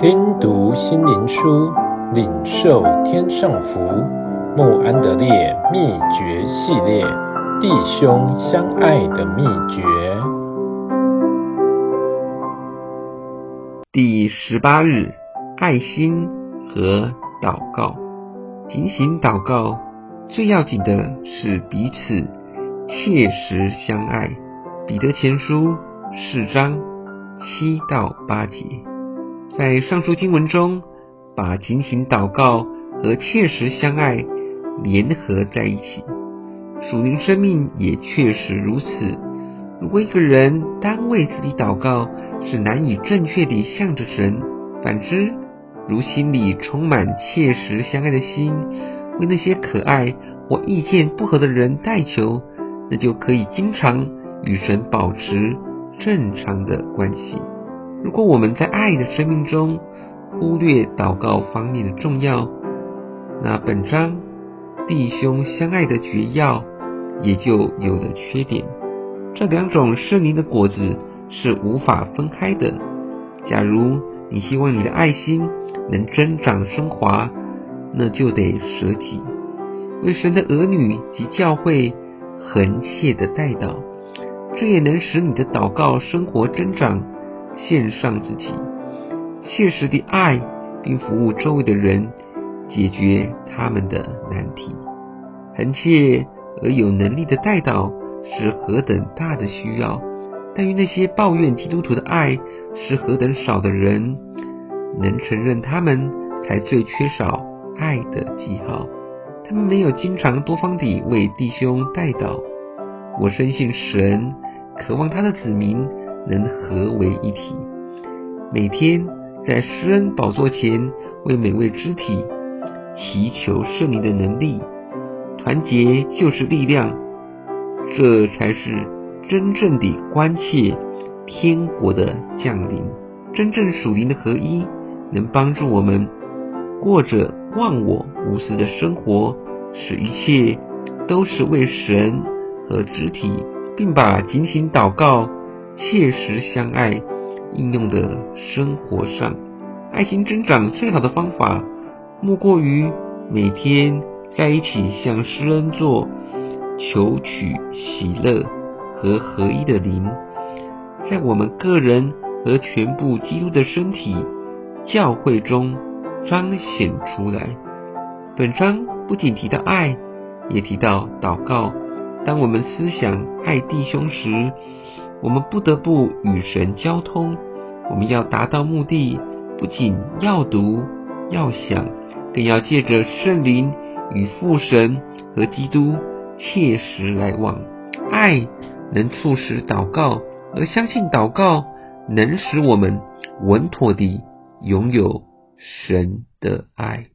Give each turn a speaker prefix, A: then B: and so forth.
A: 听读心灵书，领受天上福。穆安德烈秘诀系列：弟兄相爱的秘诀。
B: 第十八日，爱心和祷告。警醒祷告，最要紧的是彼此切实相爱。彼得前书四章七到八节。在上述经文中，把警醒祷告和切实相爱联合在一起。属灵生命也确实如此。如果一个人单为自己祷告，是难以正确地向着神；反之，如心里充满切实相爱的心，为那些可爱或意见不合的人代求，那就可以经常与神保持正常的关系。如果我们在爱的生命中忽略祷告方面的重要，那本章弟兄相爱的诀要也就有了缺点。这两种圣灵的果子是无法分开的。假如你希望你的爱心能增长升华，那就得舍己，为神的儿女及教会恒切的代祷，这也能使你的祷告生活增长。献上自己，切实的爱，并服务周围的人，解决他们的难题。恒切而有能力的代祷是何等大的需要！但愿那些抱怨基督徒的爱是何等少的人，能承认他们才最缺少爱的记号。他们没有经常多方地为弟兄代祷。我深信神渴望他的子民。能合为一体，每天在施恩宝座前为每位肢体祈求圣灵的能力，团结就是力量，这才是真正的关切天国的降临。真正属灵的合一，能帮助我们过着忘我无私的生活，使一切都是为神和肢体，并把警醒祷告。切实相爱应用的生活上，爱心增长最好的方法，莫过于每天在一起向施恩座，求取喜乐和合一的灵，在我们个人和全部基督的身体教会中彰显出来。本章不仅提到爱，也提到祷告。当我们思想爱弟兄时，我们不得不与神交通。我们要达到目的，不仅要读、要想，更要借着圣灵与父神和基督切实来往。爱能促使祷告，而相信祷告能使我们稳妥地拥有神的爱。